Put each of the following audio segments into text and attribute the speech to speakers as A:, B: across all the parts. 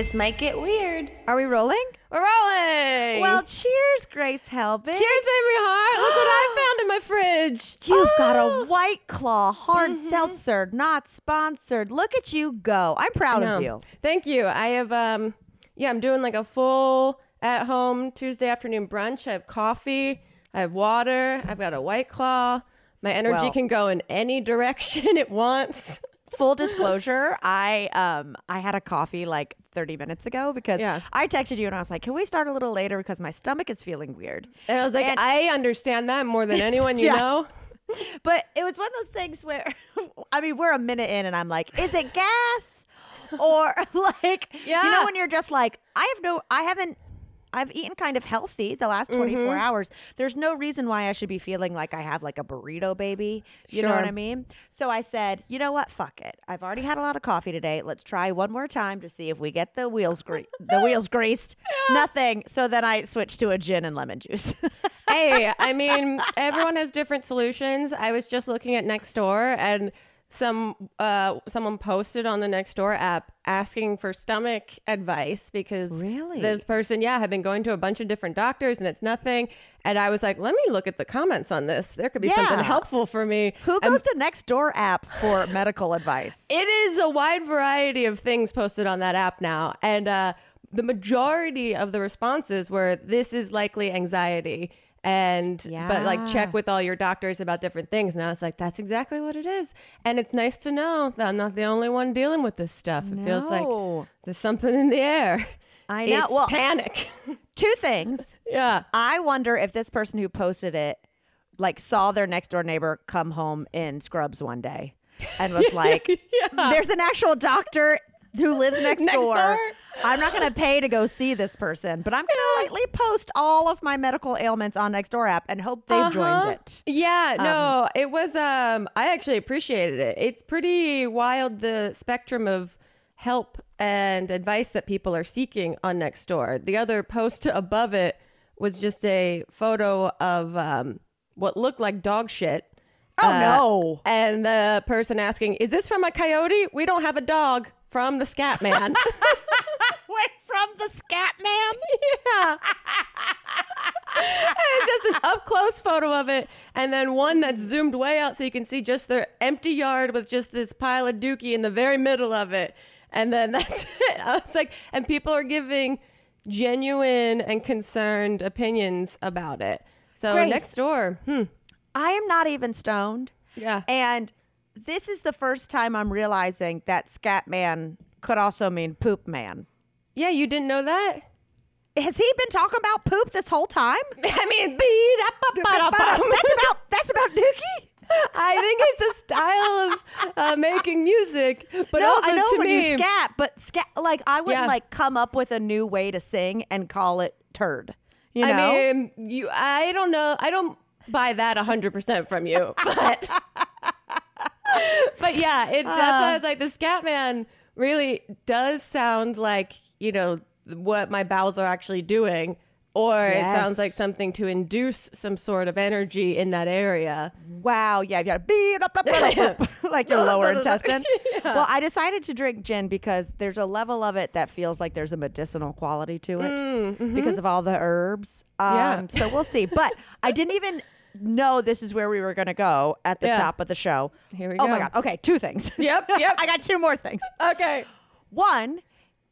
A: This might get weird.
B: Are we rolling?
A: We're rolling.
B: Well, cheers, Grace Helbig.
A: cheers, baby Hart. Look what I found in my fridge.
B: You've got
A: Oh.
B: a White Claw hard seltzer, not sponsored. Look at you go. I'm proud of you.
A: Thank you. I have um yeah, I'm doing like a full at home Tuesday afternoon brunch. I have coffee, I have water, I've got a white claw. My energy
B: Well-
A: can go in any direction it wants.
B: Full disclosure, I um I had a coffee like 30 minutes ago because
A: Yeah.
B: I texted you and I was like, "Can we start a little later because my stomach is feeling weird."
A: And I was like,
B: And-
A: I understand that more than anyone you
B: Yeah.
A: know.
B: But it was one of those things where I mean, we're a minute in and I'm like, "Is it gas?" or like
A: yeah.
B: you know when you're just like, "I have no I haven't I've eaten kind of healthy the last 24
A: Mm-hmm.
B: hours. There's no reason why I should be feeling like I have like a burrito baby. You know what I mean? So I said, you know what? Fuck it. I've already had a lot of coffee today. Let's try one more time to see if we get the wheels gre- the wheels greased. Nothing. So then I switched to a gin and lemon juice.
A: hey, I mean, everyone has different solutions. I was just looking at next door and some uh someone posted on the Nextdoor app asking for stomach advice because
B: Really?
A: this person, yeah, had been going to a bunch of different doctors and it's nothing. And I was like, let me look at the comments on this. There could be something helpful for me.
B: Who goes to Nextdoor app for medical advice?
A: It is a wide variety of things posted on that app now. And uh, the majority of the responses were this is likely anxiety. And but like check with all your doctors about different things. And I was like, that's exactly what it is. And it's nice to know that I'm not the only one dealing with this stuff. It feels like there's something in the air.
B: I know.
A: It's
B: Well-
A: panic.
B: Two things.
A: yeah.
B: I wonder if this person who posted it like saw their next door neighbor come home in scrubs one day and was like, "There's an actual doctor who lives next,
A: Next
B: door.
A: door?
B: I'm not going to pay to go see this person, but I'm going to lightly post all of my medical ailments on Nextdoor app and hope they've joined
A: Uh-huh.
B: it."
A: Yeah, no, it was um I actually appreciated it. It's pretty wild the spectrum of help and advice that people are seeking on Nextdoor. The other post above it was just a photo of um what looked like dog shit.
B: Oh
A: Uh,
B: no.
A: And the person asking, "Is this from a coyote? We don't have a dog." From the Scat Man.
B: Wait, from the scat man?
A: yeah. And it's just an up close photo of it, and then one that's zoomed way out so you can see just their empty yard with just this pile of dookie in the very middle of it. And then that's it. I was like, and people are giving genuine and concerned opinions about it. So
B: Grace.
A: next door, hmm,
B: I am not even stoned.
A: yeah,
B: And this is the first time I'm realizing that scat man could also mean poop man.
A: yeah, you didn't know that?
B: Has he been talking about poop this whole time?
A: I mean, beat up, up,
B: that's about that's about Dookie.
A: I think it's a style of uh, making music, but
B: no,
A: also
B: I know
A: to
B: when
A: me,
B: you scat, but scat like I wouldn't
A: Yeah.
B: like come up with a new way to sing and call it turd. You know?
A: I mean, you. I don't know. I don't buy that hundred percent from you, but but yeah, it. That's why I was like, the Scat Man really does sound like you know what my bowels are actually doing, or it sounds like something to induce some sort of energy in that area.
B: wow, yeah, yeah, up, up, like your lower intestine. Well, I decided to drink gin because there's a level of it that feels like there's a medicinal quality to it because of all the herbs. Um,
A: Mm, mm-hmm. Yeah.
B: So we'll see. But I didn't even know this is where we were going to go at the
A: Yeah.
B: top of the show.
A: Here we go.
B: oh
A: go.
B: my god. Okay, two things.
A: Yep, yep.
B: I got two more things.
A: Okay.
B: One,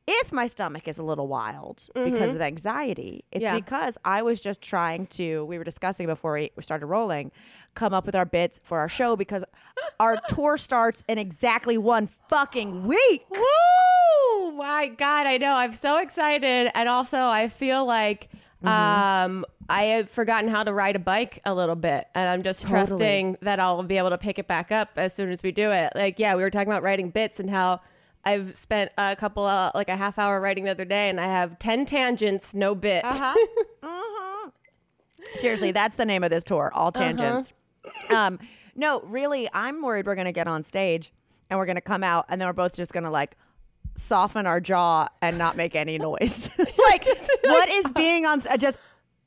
B: if my stomach is a little wild because of anxiety, it's
A: Mm-hmm. Yeah.
B: because I was just trying to, we were discussing before we, we started rolling, come up with our bits for our show because our tour starts in exactly one fucking week.
A: Woo! My God, I know. I'm so excited, and also I feel like um, I have forgotten how to ride a bike a little bit, and I'm just
B: Totally.
A: trusting that I'll be able to pick it back up as soon as we do it. Like, yeah, we were talking about writing bits and how. I've spent a couple of like a half hour writing the other day, and I have ten tangents, no bit.
B: Uh-huh. Seriously, that's the name of this tour, All Tangents. Um, no, really, I'm worried we're going to get on stage and we're going to come out and then we're both just going to like soften our jaw and not make any noise. like, what is being on uh, just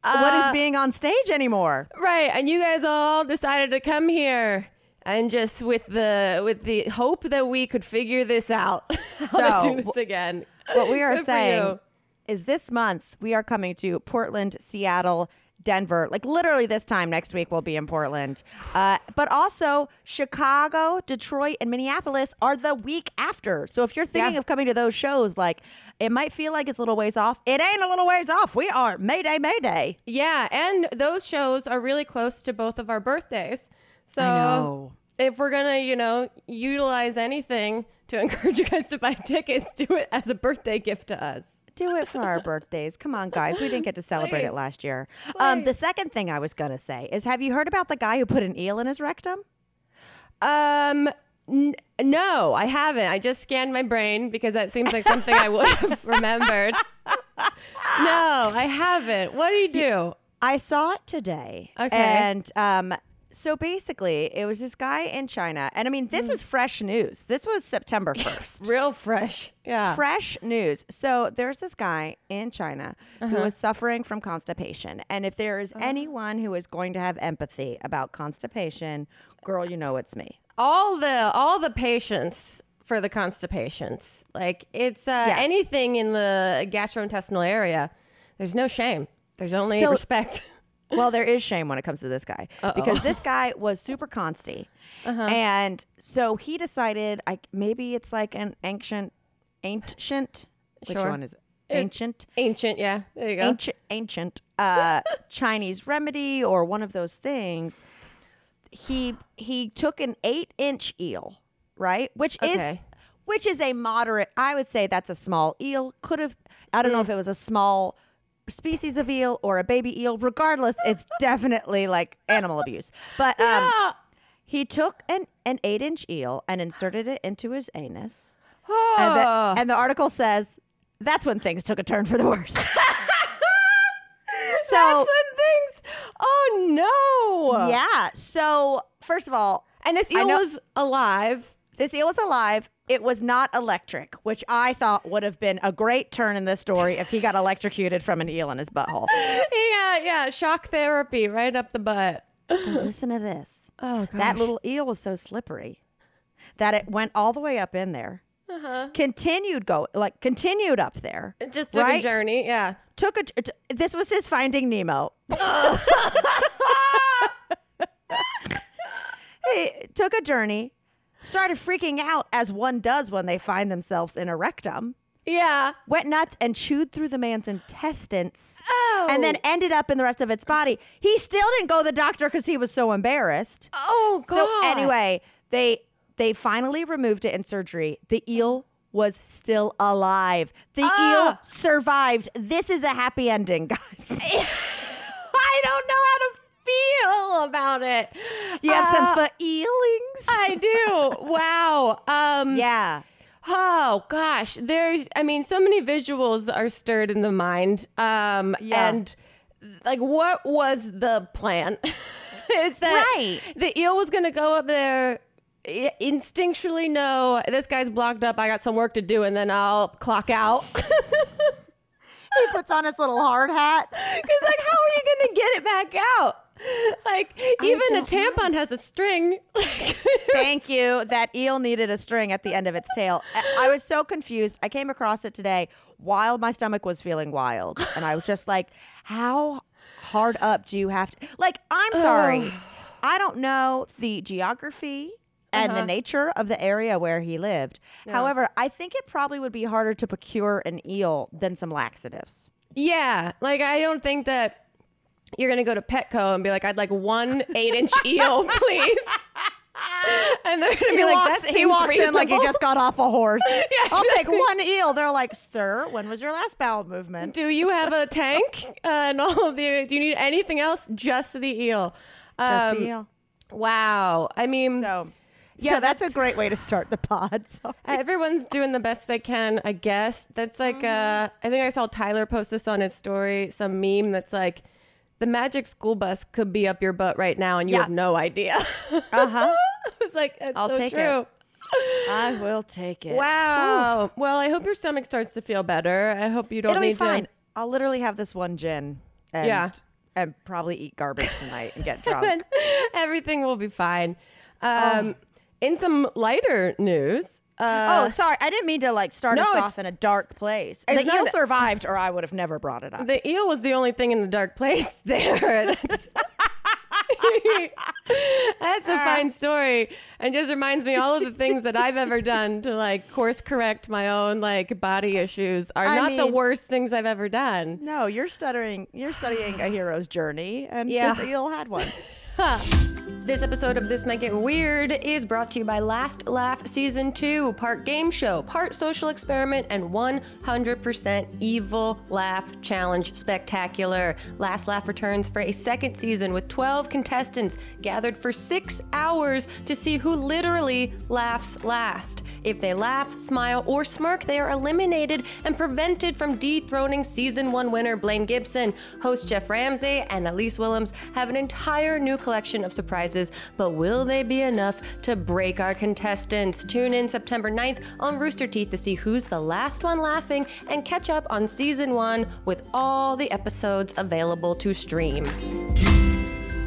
B: what is being on stage anymore?
A: Right, and you guys all decided to come here and just with the with the hope that we could figure this out.
B: So,
A: do this again.
B: What we are
A: Good
B: saying is this month we are coming to Portland, Seattle, Denver. Like literally this time next week we'll be in Portland. Uh, but also Chicago, Detroit, and Minneapolis are the week after. So if you're thinking
A: Yeah.
B: of coming to those shows, like it might feel like it's a little ways off. It ain't a little ways off. We are Mayday, Mayday.
A: Yeah, and those shows are really close to both of our birthdays. So
B: know.
A: if we're gonna, you know, utilize anything to encourage you guys to buy tickets, do it as a birthday gift to us.
B: Do it for our birthdays. Come on, guys. We didn't get to celebrate it last year. Um, the second thing I was going to say is have you heard about the guy who put an eel in his rectum?
A: Um, n- no, I haven't. I just scanned my brain because that seems like something I would have remembered. no, I haven't. What do you do?
B: I saw it today.
A: Okay.
B: And um, so basically, it was this guy in China. And I mean, this
A: Mm.
B: is fresh news. This was September 1st.
A: Real fresh. Yeah.
B: Fresh news. So there's this guy in China
A: Uh-huh.
B: who is suffering from constipation. And if there is anyone who is going to have empathy about constipation, girl, you know it's me.
A: all the all the patients for the constipations. Like it's uh,
B: Yes.
A: anything in the gastrointestinal area. There's no shame. There's only
B: So-
A: respect.
B: Well, there is shame when it comes to this guy because this guy was super consty,
A: Uh-huh.
B: and so he decided, I maybe it's like an ancient, ancient. Which
A: Sure.
B: one is it? Ancient,
A: Ancient, yeah. There you go.
B: ancient, ancient uh, Chinese remedy or one of those things. He he took an eight inch eel, right, which is which is a moderate. I would say that's a small eel. Could have I don't know if
A: Mm.
B: it was a small species of eel or a baby eel. Regardless, it's definitely like animal abuse. But um,
A: Ah,
B: he took an an eight inch eel and inserted it into his anus. And
A: oh.
B: the, and the article says that's when things took a turn for the worse. so
A: That's when things. Oh no.
B: yeah. So first of all,
A: And this eel
B: know-
A: was alive.
B: this eel was alive. It was not electric, which I thought would have been a great turn in this story if he got electrocuted from an eel in his butthole.
A: Yeah, yeah. Shock therapy right up the butt.
B: So listen to this.
A: Oh god.
B: That little eel was so slippery that it went all the way up in there.
A: Uh-huh.
B: Continued go like continued up there.
A: It just took
B: right?
A: a journey. Yeah.
B: Took a. t- This was his Finding Nemo. he took a journey, started freaking out as one does when they find themselves in a rectum.
A: Yeah.
B: Went nuts and chewed through the man's intestines.
A: Oh.
B: And then ended up in the rest of its body. He still didn't go to the doctor because he was so embarrassed.
A: Oh god.
B: So anyway, they they finally removed it in surgery. The eel was still alive. The eel
A: Ah.
B: survived. This is a happy ending, guys.
A: I don't know how to feel about it.
B: You have
A: Uh,
B: some feelings.
A: I do. wow. Um
B: yeah.
A: Oh gosh, there's I mean so many visuals are stirred in the mind. Um
B: Yeah.
A: and like what was the plan? Is that
B: Right.
A: the eel was going to go up there instinctually know this guy's blocked up, I got some work to do and then I'll clock out.
B: He puts on his little hard hat.
A: Cuz like how are you going to get it back out? Like even a
B: don't know.
A: tampon has a string.
B: Thank you. That eel needed a string at the end of its tail. I was so confused. I came across it today while my stomach was feeling wild. And I was just like, how hard up do you have to? Like, I'm sorry. I don't know the geography and the nature of the area where he lived. However, I think it probably would be harder to procure an eel than some laxatives.
A: Yeah, like I don't think that you're gonna go to Petco and be like, "I'd like one eight inch eel, please," and they're gonna be like, "That
B: he walks in like he just got off a horse. I'll take one eel. They're like, sir, when was your last bowel movement?
A: Do you have a tank uh, and all of the? Do you need anything else? Just the eel.
B: Just
A: Um,
B: the eel.
A: Wow. I mean,
B: So,
A: Yeah,
B: yeah, that's, a great way to start the pod. So.
A: everyone's doing the best they can, I guess. That's like, uh, I think I saw Tyler post this on his story, some meme that's like, the magic school bus could be up your butt right now, and you
B: Yeah.
A: have no idea.
B: Uh huh.
A: I was like, that's
B: I'll
A: so
B: take it. I will take it.
A: Wow. Well, I hope your stomach starts to feel better. I hope you don't need to
B: It'll be fine.
A: to.
B: I'll literally have this one gin. And,
A: Yeah.
B: And probably eat garbage tonight and get drunk.
A: Everything will be fine. Um, In some lighter news, uh,
B: oh, sorry. I didn't mean to like start
A: no,
B: us off in a dark place. The eel
A: that-
B: survived, or I would have never brought it up.
A: the eel was the only thing in the dark place there. That's, That's a fine story, and just reminds me all of the things that I've ever done to like course correct my own like body issues are
B: I
A: not the worst things I've ever done.
B: no, you're stuttering. You're studying a hero's journey, and
A: Yeah.
B: this eel had one.
A: This episode of This Might Get Weird is brought to you by Last Laugh Season 2, part game show, part social experiment, and 100% evil laugh challenge spectacular. Last Laugh returns for a second season with 12 contestants gathered for six hours to see who literally laughs last. If they laugh, smile, or smirk, they are eliminated and prevented from dethroning season one winner Blaine Gibson. Host Geoff Ramsey and Elise Willems have an entire new collection of surprises, but will they be enough to break our contestants? Tune in September 9th on Rooster Teeth to see who's the last one laughing and catch up on season one with all the episodes available to stream.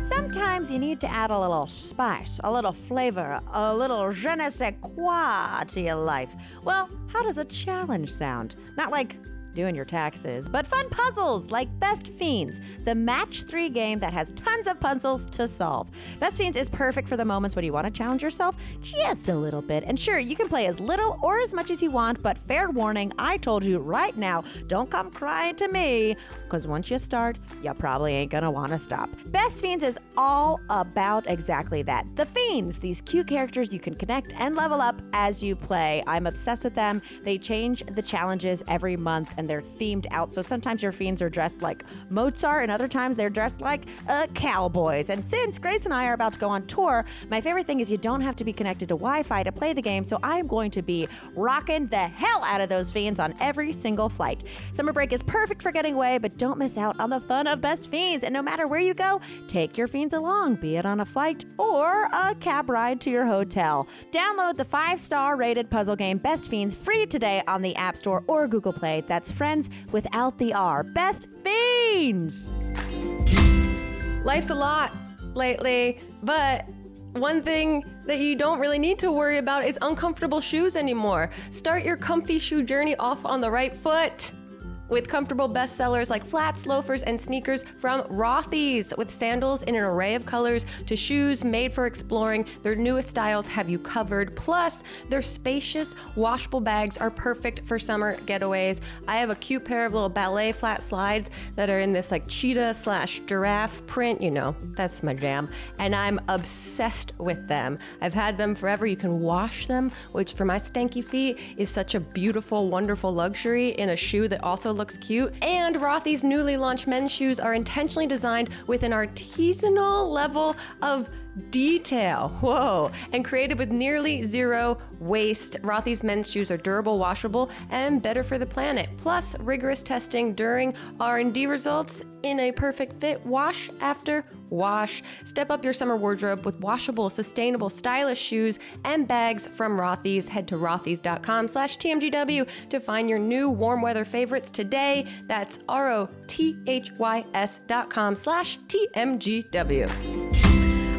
B: Sometimes you need to add a little spice, a little flavor, a little je ne sais quoi to your life. Well, how does a challenge sound? Not like doing your taxes, but fun puzzles like Best Fiends, the match three game that has tons of puzzles to solve. Best Fiends is perfect for the moments when you want to challenge yourself just a little bit. And sure, you can play as little or as much as you want, but fair warning, I told you right now, don't come crying to me, because once you start, you probably ain't gonna want to stop. Best Fiends is all about exactly that. The Fiends, these cute characters you can connect and level up as you play. I'm obsessed with them. They change the challenges every month and they're themed out. So sometimes your Fiends are dressed like Mozart and other times they're dressed like uh, cowboys. And since Grace and I are about to go on tour, my favorite thing is you don't have to be connected to Wi Fi to play the game. So I'm going to be rocking the hell out of those Fiends on every single flight. Summer break is perfect for getting away, but don't miss out on the fun of Best Fiends. And no matter where you go, take your Fiends along, be it on a flight or a cab ride to your hotel. Download the five star rated puzzle game Best Fiends free today on the App Store or Google Play. That's friends without the R. Best Fiends!
A: Life's a lot lately, but one thing that you don't really need to worry about is uncomfortable shoes anymore. Start your comfy shoe journey off on the right foot. With comfortable bestsellers like flats, loafers, and sneakers from Rothy's, with sandals in an array of colors to shoes made for exploring, their newest styles have you covered. Plus, their spacious, washable bags are perfect for summer getaways. I have a cute pair of little ballet flat slides that are in this like cheetah slash giraffe print. You know, that's my jam. And I'm obsessed with them. I've had them forever. You can wash them, which for my stanky feet is such a beautiful, wonderful luxury in a shoe that also looks cute. And Rothy's newly launched men's shoes are intentionally designed with an artisanal level of detail. Whoa. And created with nearly zero waste. Rothy's men's shoes are durable, washable, and better for the planet. Plus, rigorous testing during R&D results in a perfect fit wash after wash. Step up your summer wardrobe with washable, sustainable, stylish shoes and bags from Rothy's. Head to rothys.com slash TMGW to find your new warm weather favorites today. That's R-O-T-H-Y-S dot com slash TMGW.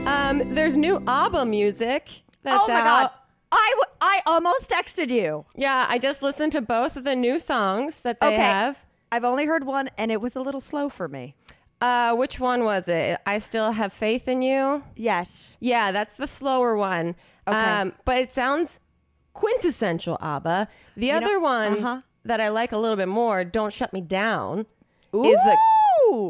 A: Um, there's new ABBA music. That's
B: oh my
A: out.
B: God. I, w- I almost texted you.
A: Yeah, I just listened to both of the new songs that they
B: Okay.
A: have.
B: I've only heard one and it was a little slow for me.
A: Uh, which one was it? I still have faith in you.
B: Yes.
A: Yeah, that's the slower one.
B: Okay.
A: Um, but it sounds quintessential ABBA. The
B: know-
A: other one
B: uh-huh.
A: that I like a little bit more, "Don't Shut Me Down," Ooh! is the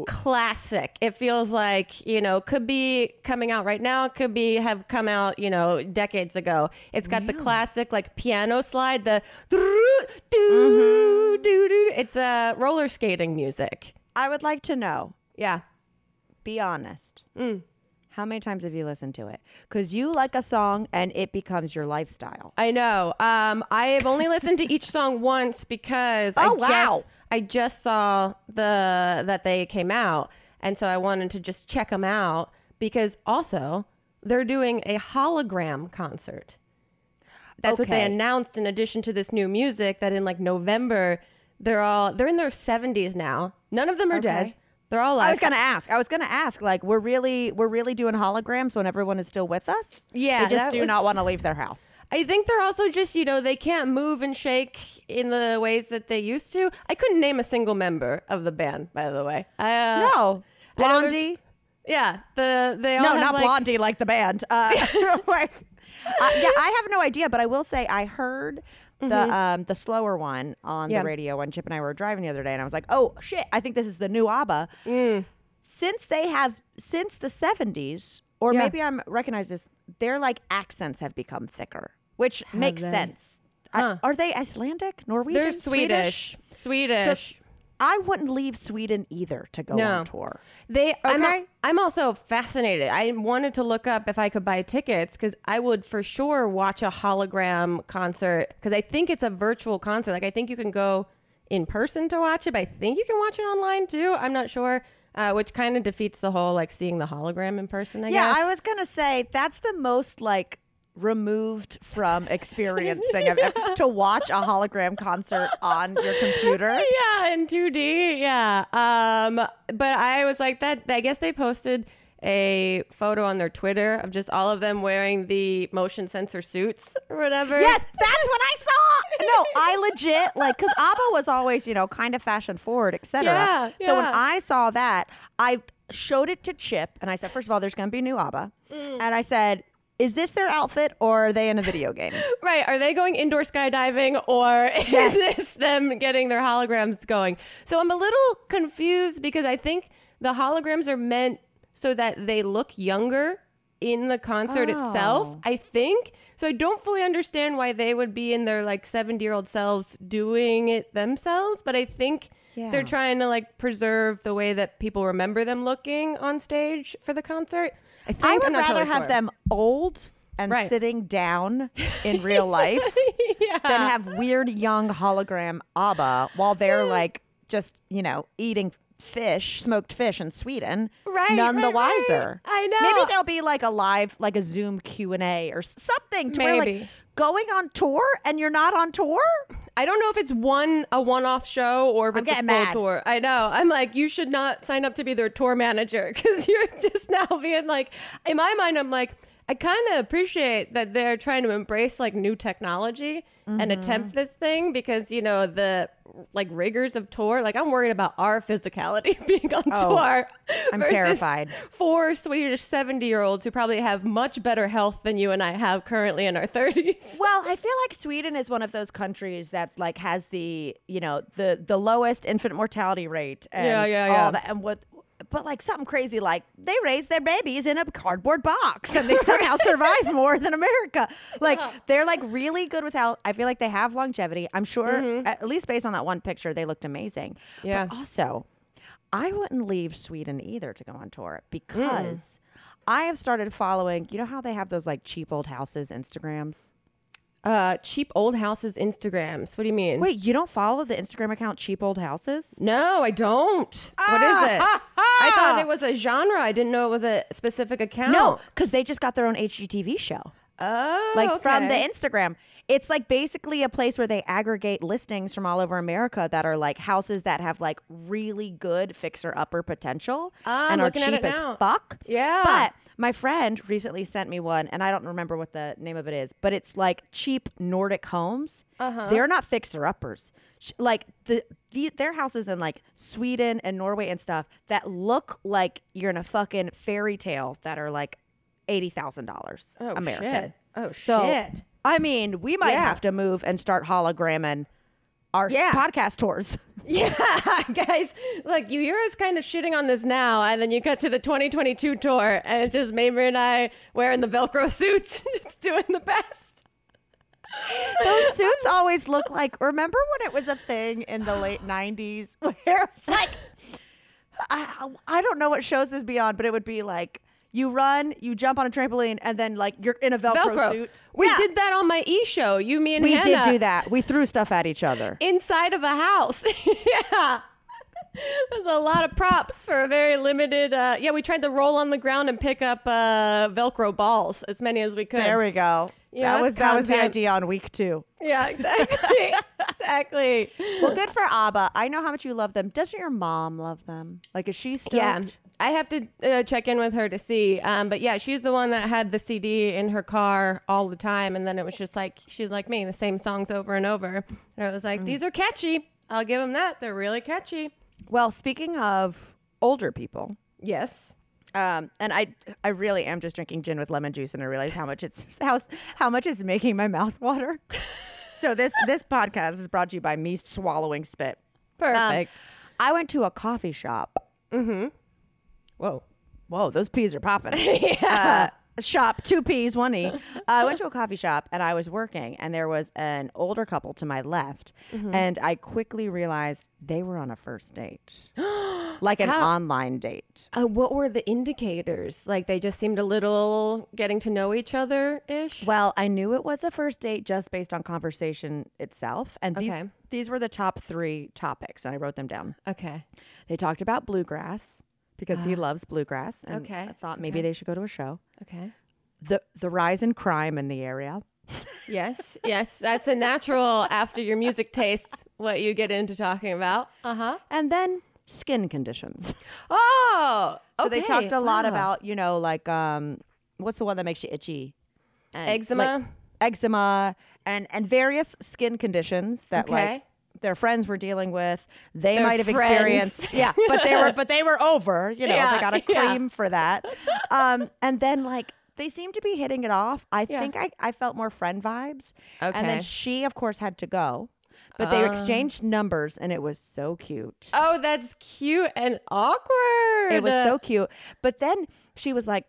A: classic. It feels like, you know, could be coming out right now, could be have come out, you know, decades ago. It's got the classic like piano slide, the doo doo doo. It's uh, roller skating music.
B: I would like to know,
A: Yeah.
B: be honest.
A: Mm.
B: How many times have you listened to it? Because you like a song and it becomes your lifestyle.
A: I know. Um, I have only listened to each song once because
B: Oh,
A: I
B: wow.
A: just I just saw the that they came out, and so I wanted to just check them out because also they're doing a hologram concert. That's what they announced in addition to this new music that in like November they're all they're in their 70s now. None of them are dead,
B: Okay.
A: They're all
B: I was gonna ask. I was gonna ask. Like, we're really, we're really doing holograms when everyone is still with us.
A: Yeah,
B: they just do
A: was-
B: not want to leave their house.
A: I think they're also just, you know, they can't move and shake in the ways that they used to. I couldn't name a single member of the band, by the way. Uh,
B: No,
A: I know there's-
B: Blondie.
A: Yeah, the they all
B: No, not
A: like,
B: Blondie, like the band. Uh, uh, yeah, I have no idea, but I will say I heard the um the slower one on
A: Mm-hmm. Yeah.
B: the radio when Chip and I were driving the other day, and I was like, oh shit, I think this is the new ABBA.
A: Mm.
B: Since they have since the seventies, or
A: Yeah.
B: maybe I'm recognize this, their like accents have become thicker, which makes
A: they?
B: sense. I- are they Icelandic, Norwegian,
A: They're Swedish. Swedish.
B: I wouldn't leave Sweden either to go
A: No.
B: on tour.
A: They I'm,
B: Okay.
A: I'm also fascinated. I wanted to look up if I could buy tickets because I would for sure watch a hologram concert because I think it's a virtual concert. Like I think you can go in person to watch it, but I think you can watch it online too. I'm not sure, uh, which kind of defeats the whole like seeing the hologram in person. I
B: Yeah,
A: guess.
B: I was gonna say that's the most like removed from experience thing I've ever to watch a hologram concert on your computer.
A: yeah, in 2D. Yeah. Um, but I was like that. I guess they posted a photo on their Twitter of just all of them wearing the motion sensor suits or whatever.
B: Yes, that's what I saw. No, I legit like because ABBA was always you know kind of fashion forward, etc.
A: Yeah,
B: So when. I saw that, I showed it to Chip and I said, first of all, there's gonna be new ABBA,
A: Mm.
B: and I said. Is this their outfit or are they in a video game?
A: Right. Are they going indoor skydiving or is this them getting their holograms going? So I'm a little confused because I think the holograms are meant so that they look younger in the concert itself.
B: Oh.
A: I think. So I don't fully understand why they would be in their like 70 year old selves doing it themselves, but I think
B: Yeah.
A: they're trying to like preserve the way that people remember them looking on stage for the concert. I think
B: I would rather
A: totally
B: have
A: sure.
B: them old and
A: Right.
B: sitting down in real life
A: yeah.
B: than have weird young hologram ABBA while they're like just, you know, eating fish, smoked fish in Sweden.
A: Right,
B: None the
A: right, right.
B: wiser.
A: I know.
B: Maybe there'll be like a live, like a Zoom Q&A or something to where like
A: Maybe.
B: Going on tour and you're not on tour?
A: I don't know if it's one a one-off show or if
B: I'm
A: it's a full
B: mad.
A: tour. I know. I'm like, you should not sign up to be their tour manager because you're just now being like, in my mind, I'm like, I kind of appreciate that they're trying to embrace like new technology and
B: Mm-hmm.
A: attempt this thing because you know the like rigors of tour. Like I'm worried about our physicality being on
B: Oh,
A: tour.
B: I'm terrified.
A: Four Swedish 70 year olds who probably have much better health than you and I have currently in our 30s.
B: Well, I feel like Sweden is one of those countries that like has the you know the the lowest infant mortality rate and
A: Yeah, yeah,
B: all
A: yeah.
B: that and what. But like something crazy, like they raise their babies in a cardboard box and they somehow survive more than America. Like they're like really good with health. I feel like they have longevity. I'm sure, at least based on that one picture, they looked amazing.
A: Mm-hmm. Yeah.
B: But also, I wouldn't leave Sweden either to go on tour
A: Mm.
B: because I have started following. You know how they have those like cheap old houses Instagrams.
A: Uh, cheap old houses Instagrams. What do you mean?
B: Wait, you don't follow the Instagram account Cheap Old Houses?
A: No, I don't. What is it? I thought it was a genre. I didn't know it was a specific account.
B: No, because they just got their own HGTV show.
A: Oh,
B: Like from the. Instagram. It's like basically a place where they aggregate listings from all over America that are like houses that have like really good fixer upper potential
A: Ah,
B: and are cheap as
A: now.
B: fuck.
A: Yeah.
B: But my friend recently sent me one and I don't remember what the name of it is, but it's like cheap Nordic homes.
A: Uh-huh.
B: They're not fixer uppers. Like the, the their houses in like Sweden and Norway and stuff that look like you're in a fucking fairy tale that are like eighty thousand dollars
A: Oh,
B: American.
A: shit. Oh
B: So
A: shit.
B: I mean, we might
A: Yeah.
B: have to move and start hologramming our
A: Yeah.
B: podcast tours.
A: Yeah, guys, look, you hear us kind of shitting on this now, and then you cut to the 2022 tour, and it's just Mamrie and I wearing the Velcro suits, just doing the best.
B: Those suits always look like. Remember when it was a thing in the late '90s where it's like, I, I don't know what shows this beyond, but it would be like you run, you jump on a trampoline, and then like you're in a Velcro,
A: Velcro.
B: suit.
A: We
B: Yeah.
A: did that on my e show. You, me, and
B: We
A: Hannah
B: did do that. We threw stuff at each other.
A: inside of a house. yeah. There's a lot of props for a very limited. Uh, yeah, we tried to roll on the ground and pick up uh, Velcro balls, as many as we could.
B: There we go.
A: Yeah,
B: that was
A: that's
B: that was the idea on week two.
A: yeah, exactly. exactly.
B: Well, good for ABBA. I know how much you love them. Doesn't your mom love them? Like, is she stoked?
A: Yeah, I have to uh, check in with her to see. Um, but yeah, she's the one that had the CD in her car all the time, and then it was just like she's like me, the same songs over and over. And I was
B: Mm.
A: like, these are catchy. I'll give them that. They're really catchy.
B: Well, speaking of older people,
A: Yes.
B: um, and I, I really am just drinking gin with lemon juice, and I realize how much it's how how much it's making my mouth water. so this this podcast is brought to you by me swallowing spit. Um,
A: Perfect.
B: I went to a coffee shop.
A: Whoa.
B: Whoa, those peas are popping. yeah. Uh, shop, two peas, one E. Uh, I went to a coffee shop and I was working, and there was an older couple to my left. And I quickly realized they were on a first date, like an
A: How-
B: online date.
A: Uh, what were the indicators? Like they just seemed a little getting to know each other ish.
B: Well, I knew it was a first date just based on conversation itself. And these,
A: Okay.
B: these were the top three topics, and I wrote them down.
A: Okay.
B: They talked about bluegrass because he loves bluegrass. And
A: Okay,
B: I thought maybe
A: okay.
B: they should go to a show.
A: Okay.
B: The, the rise in crime in the area.
A: Yes. Yes. That's a natural after your music tastes what you get into talking about. Uh huh.
B: And then skin conditions.
A: Oh.
B: So they talked a lot
A: Wow.
B: about, you know, like um what's the one that makes you itchy? And,
A: eczema.
B: like, eczema and and various skin conditions that
A: Okay.
B: like their friends were dealing with. They
A: Their
B: might have
A: friends.
B: experienced Yeah, but they were but they were over, you know,
A: Yeah,
B: they got a
A: yeah.
B: cream for that. Um and then like they seemed to be hitting it off. I
A: Yeah.
B: think I, I felt more friend vibes.
A: Okay.
B: And then she of course had to go. But they
A: Uh.
B: exchanged numbers and it was so cute.
A: Oh, that's cute and awkward.
B: It was so cute. But then she was like,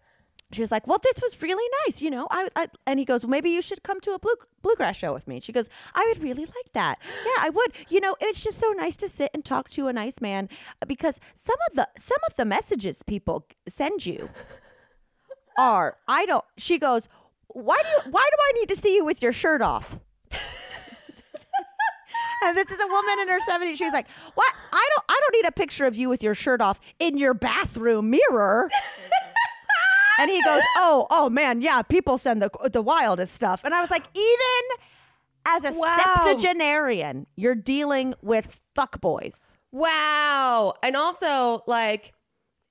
B: she was like, well, this was really nice, you know. I, I and he goes, well, maybe you should come to a blue, bluegrass show with me. She goes, I would really like that. Yeah, I would. You know, it's just so nice to sit and talk to a nice man because some of the some of the messages people send you are I don't. She goes, why do you, why do I need to see you with your shirt off? And this is a woman in her 70s. She was like, "What? I don't I don't need a picture of you with your shirt off in your bathroom mirror." and he goes, "Oh, oh man, yeah, people send the the wildest stuff." And I was like, "Even as a
A: Wow.
B: septuagenarian, you're dealing with fuckboys."
A: Wow. And also, like,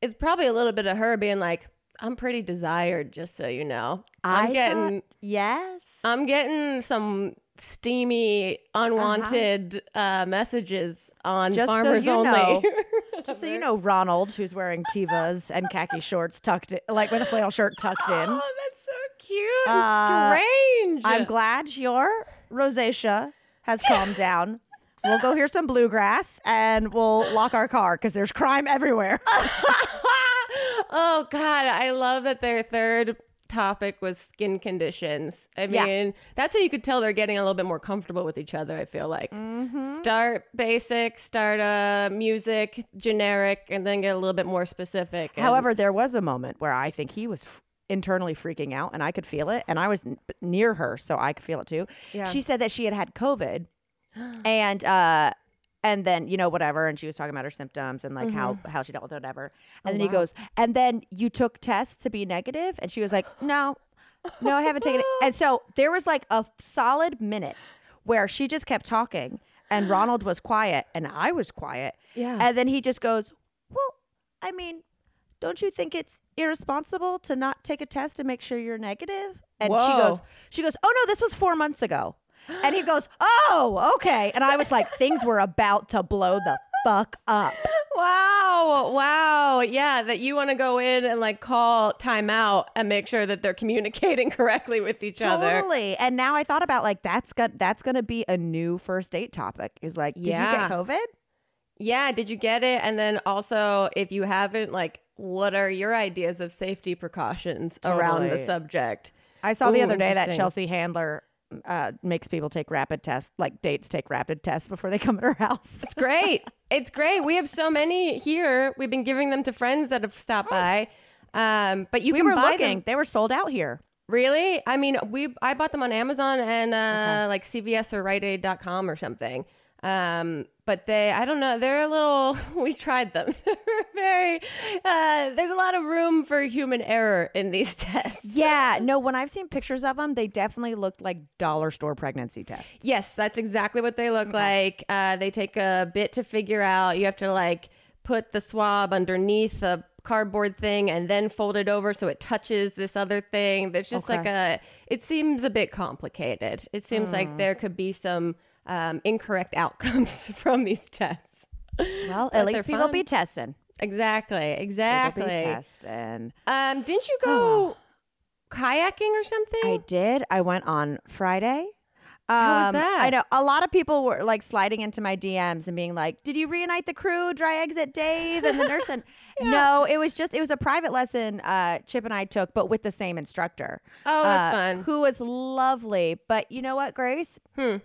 A: it's probably a little bit of her being like, I'm pretty desired, just so you know. I'm
B: I
A: getting
B: thought- yes.
A: I'm getting some steamy, unwanted uh messages on
B: Just so
A: farmers
B: you
A: only.
B: know. Just so you know, Ronald, who's wearing Tevas and khaki shorts tucked in, like with a flannel shirt tucked in.
A: oh, that's so cute and
B: Uh,
A: strange.
B: I'm glad your rosacea has calmed down. We'll go hear some bluegrass and we'll lock our car because there's crime everywhere.
A: oh God, I love that their third topic was skin conditions. I
B: Yeah.
A: mean, that's how you could tell they're getting a little bit more comfortable with each other. I feel like
B: Mm-hmm.
A: start basic, start uh, music, generic, and then get a little bit more specific. And-
B: However, there was a moment where I think he was f- internally freaking out and I could feel it. And I was n- near her, so I could feel it too.
A: Yeah.
B: She said that she had had COVID and, uh, and then you know whatever, and she was talking about her symptoms and like how mm-hmm. how she dealt with it, whatever. And oh, then he
A: wow.
B: goes, and then you took tests to be negative, and she was like, no, no, I haven't taken it. And so there was like a solid minute where she just kept talking, and Ronald was quiet, and I was quiet.
A: Yeah.
B: And then he just goes, well, I mean, don't you think it's irresponsible to not take a test to make sure you're negative? And she goes, she goes, oh no, this was four months ago. And he goes, oh, okay. And I was like, things were about to blow the fuck up.
A: Wow, wow. Yeah, that you want to go in and like call timeout and make sure that they're communicating correctly with each other.
B: Totally. And now I thought about like that's got that's gonna be a new first date topic. Is like, did
A: Yeah.
B: you get COVID?
A: Yeah, did you get it? And then also, if you haven't, like, what are your ideas of safety precautions around the subject?
B: I saw the other day that. Chelsea Handler uh, makes people take rapid tests, like dates take rapid tests before they come to her house.
A: It's great. it's great. We have so many here. We've been giving them to friends that have stopped by. Um, but you
B: we
A: can
B: were
A: buy
B: looking;
A: them.
B: they were sold out here.
A: Really? I mean, we I bought them on Amazon and uh, like CVS or RiteAid.com or something. Um, but they, I don't know, they're a little. We tried them. they're very. Uh, there's a lot of room for human error in these tests.
B: Yeah, no, when I've seen pictures of them, they definitely look like dollar store pregnancy tests.
A: Yes, that's exactly what they look like. Uh, they take a bit to figure out. You have to like put the swab underneath a cardboard thing and then fold it over so it touches this other thing. There's just
B: Okay.
A: like a. It seems a bit complicated. It seems like there could be some um, incorrect outcomes from these tests.
B: Well, at least people
A: fun.
B: be testing.
A: Exactly. Exactly.
B: People be testing.
A: Um, didn't you go kayaking or something?
B: I did. I went on Friday.
A: How was
B: Um,
A: that?
B: I know a lot of people were like sliding into my DMs and being like, "Did you reunite the crew? Dry exit Dave and the nurse." And no, it was just it was a private lesson uh, Chip and I took, but with the same instructor.
A: Oh, that's
B: uh,
A: fun.
B: Who was lovely. But you know what, Grace?
A: Hmm.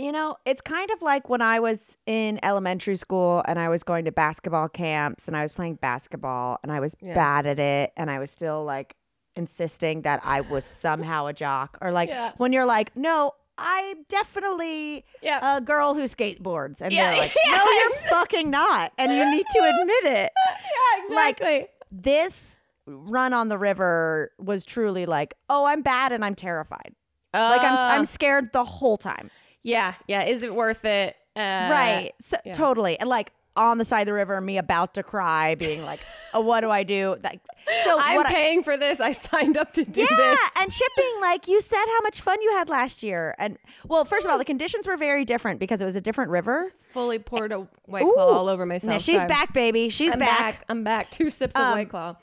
B: You know, it's kind of like when I was in elementary school and I was going to basketball camps and I was playing basketball and I was
A: Yeah.
B: bad at it and I was still like insisting that I was somehow a jock or like
A: Yeah.
B: when you're like, no, I'm definitely
A: Yeah.
B: a girl who skateboards and
A: Yeah,
B: they're like, no, you're fucking not, and you need to admit it.
A: yeah,
B: Like. This run on the river was truly like, oh, I'm bad and I'm terrified. Like I'm
A: Uh,
B: I'm scared the whole time.
A: Yeah, yeah. Is it worth it? Uh,
B: right. So
A: yeah.
B: totally. And like on the side of the river, me about to cry, being like, oh, what do I do? Like so
A: I'm
B: what I-
A: paying for this. I signed up to do
B: yeah,
A: this.
B: Yeah, and Chip being like, you said how much fun you had last year, and well, first of all, the conditions were very different because it was a different river.
A: Fully poured a white
B: Ooh.
A: claw all over myself.
B: Now she's
A: Sorry.
B: back, baby. She's
A: I'm
B: back.
A: back. I'm back. Two sips of
B: Um,
A: white claw.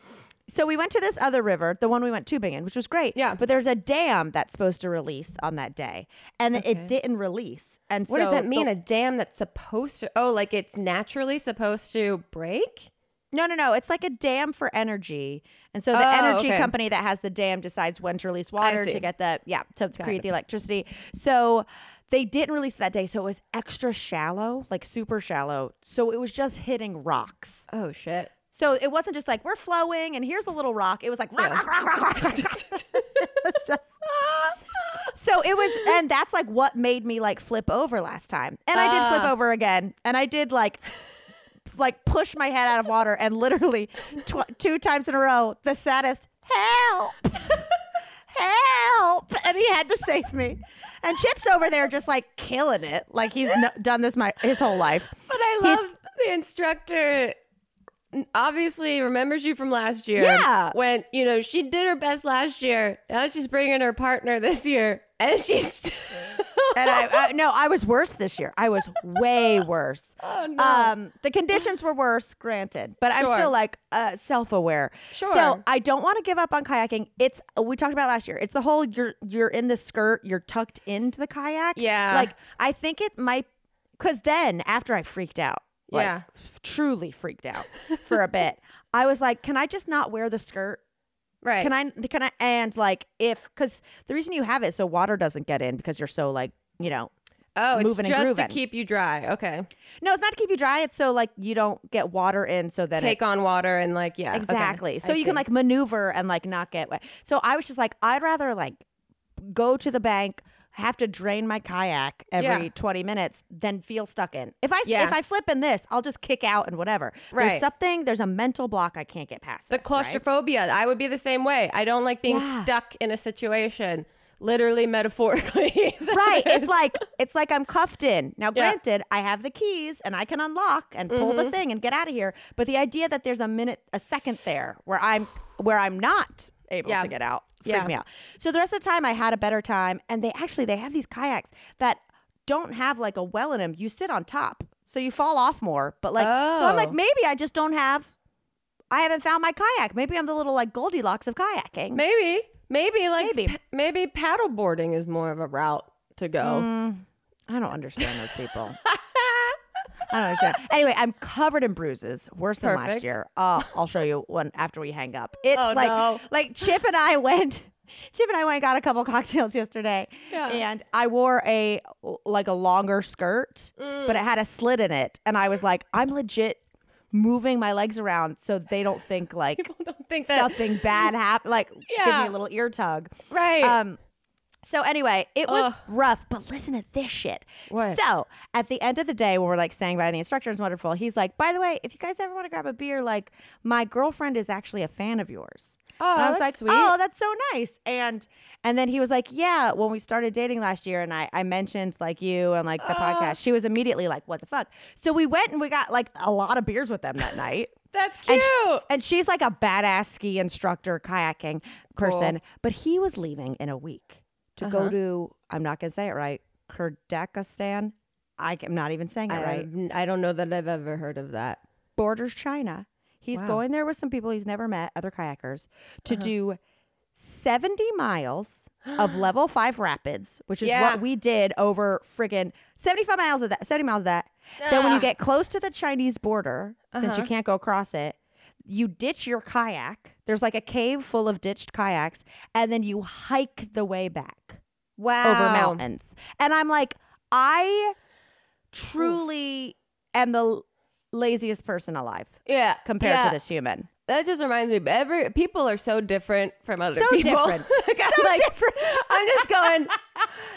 B: So we went to this other river, the one we went tubing in, which was great.
A: Yeah.
B: But there's a dam that's supposed to release on that day, and it didn't release. And
A: What
B: so
A: does that mean?
B: the-
A: a dam that's supposed to? Oh, like it's naturally supposed to break?
B: no, no, no. It's like a dam for energy, and so the
A: Oh,
B: energy
A: okay.
B: company that has the dam decides when to release water to get the yeah to create
A: it.
B: the electricity. So. They didn't release that day, so it was extra shallow, like super shallow. So it was just hitting rocks.
A: Oh shit.
B: So it wasn't just like we're flowing and here's a little rock. It was like
A: Yeah.
B: rock, rock, rock, it was just so it was, and that's like what made me like flip over last time. And I did flip
A: Ah.
B: over again, and I did like like push my head out of water, and literally tw- two times in a row, the saddest help, help, and he had to save me. And Chip's over there just like killing it, like he's n- done this my his whole life.
A: But I
B: He's-
A: love the instructor. Obviously, remembers you from last year.
B: Yeah.
A: When you know she did her best last year. Now she's bringing her partner this year, and she's.
B: And I, I no, I was worse this year. I was way worse.
A: Oh, no.
B: Um, the conditions were worse, granted, but I'm
A: Sure.
B: still like uh, self-aware.
A: Sure.
B: So I don't want to give up on kayaking. It's we talked about last year. It's the whole you're you're in the skirt, you're tucked into the kayak.
A: Yeah.
B: Like I think it might because then after I freaked out, like,
A: Yeah.
B: f- truly freaked out for a bit. I was like, can I just not wear the skirt?
A: right.
B: Can I? Can I? And like, if because the reason you have it so water doesn't get in because you're so like you know.
A: Oh, it's
B: moving and
A: just to keep you dry. Okay.
B: No, it's not to keep you dry. It's so like you don't get water in. So then it-
A: Take on water and like yeah. okay.
B: exactly. So
A: I
B: you can like maneuver and like not get wet. So I was just like, I'd rather like go to the bank. Have to drain my kayak every
A: Yeah.
B: 20 minutes than feel stuck in. If I
A: Yeah.
B: if I flip in this, I'll just kick out and whatever.
A: Right.
B: There's something, there's a mental block I can't get past.
A: the
B: this, right?
A: claustrophobia. I would be the same way. I don't like being
B: Yeah.
A: stuck in a situation, literally metaphorically.
B: right it's like it's like i'm cuffed in now granted i have the keys and i can unlock and pull
A: Mm-hmm.
B: the thing and get out of here but the idea that there's a minute a second there where i'm where i'm not able
A: Yeah.
B: to get out freaked
A: Yeah.
B: me out so the rest of the time i had a better time and they actually they have these kayaks that don't have like a well in them you sit on top so you fall off more but like so i'm like
A: Oh.
B: maybe i just don't have i haven't found my kayak maybe i'm the little like goldilocks of kayaking
A: maybe, maybe like
B: Maybe.
A: pa- maybe paddle boarding is more of a route to go.
B: Mm, I don't understand those people. I don't understand. Anyway, I'm covered in bruises, worse than last year. Uh, I'll show you one after we hang up. It's
A: Oh,
B: like
A: no.
B: like Chip and I went. Chip and I went and got a couple cocktails yesterday,
A: Yeah.
B: and I wore a like a longer skirt, but it had a slit in it, and I was like, I'm legit moving my legs around so they don't think like
A: don't think that
B: something bad happened, like give me a little ear tug.
A: right.
B: Um, So anyway, it was
A: Ugh.
B: rough, but listen to this shit.
A: What?
B: So at the end of the day, when we're like saying bye to the instructor, it's wonderful. He's like, by the way, if you guys ever want to grab a beer, like my girlfriend is actually a fan of yours.
A: Oh,
B: and I was
A: that's
B: like,
A: sweet.
B: oh, that's so nice. And and then he was like, yeah, when we started dating last year, and I I mentioned like you and like the podcast, she was immediately like, what the fuck? So we went and we got like a lot of beers with them that night.
A: That's
B: And,
A: cute.
B: sh- and she's like a badass ski instructor, kayaking person. But he was leaving in a week to
A: Uh-huh.
B: go to, I'm not going to say it right, Kyrgyzstan. I, am not even saying it right.
A: I've- I don't know that I've ever heard of that.
B: Borders China. He's
A: Wow.
B: going there with some people he's never met, other kayakers, to
A: Uh-huh.
B: do 70 miles of level five rapids, which is
A: Yeah.
B: what we did over friggin' 75 miles of that, 70 miles of that. Then when you get close to the Chinese border, since you
A: Uh-huh.
B: can't go across it, you ditch your kayak. There's like a cave full of ditched kayaks, and then you hike the way back
A: Wow.
B: over mountains. And I'm like, I truly am the laziest person alive
A: Yeah.
B: compared
A: yeah.
B: to this human.
A: That just reminds me. Every people are so different from other
B: So
A: people.
B: different.
A: Like, I'm
B: So
A: like-
B: different.
A: I'm just going.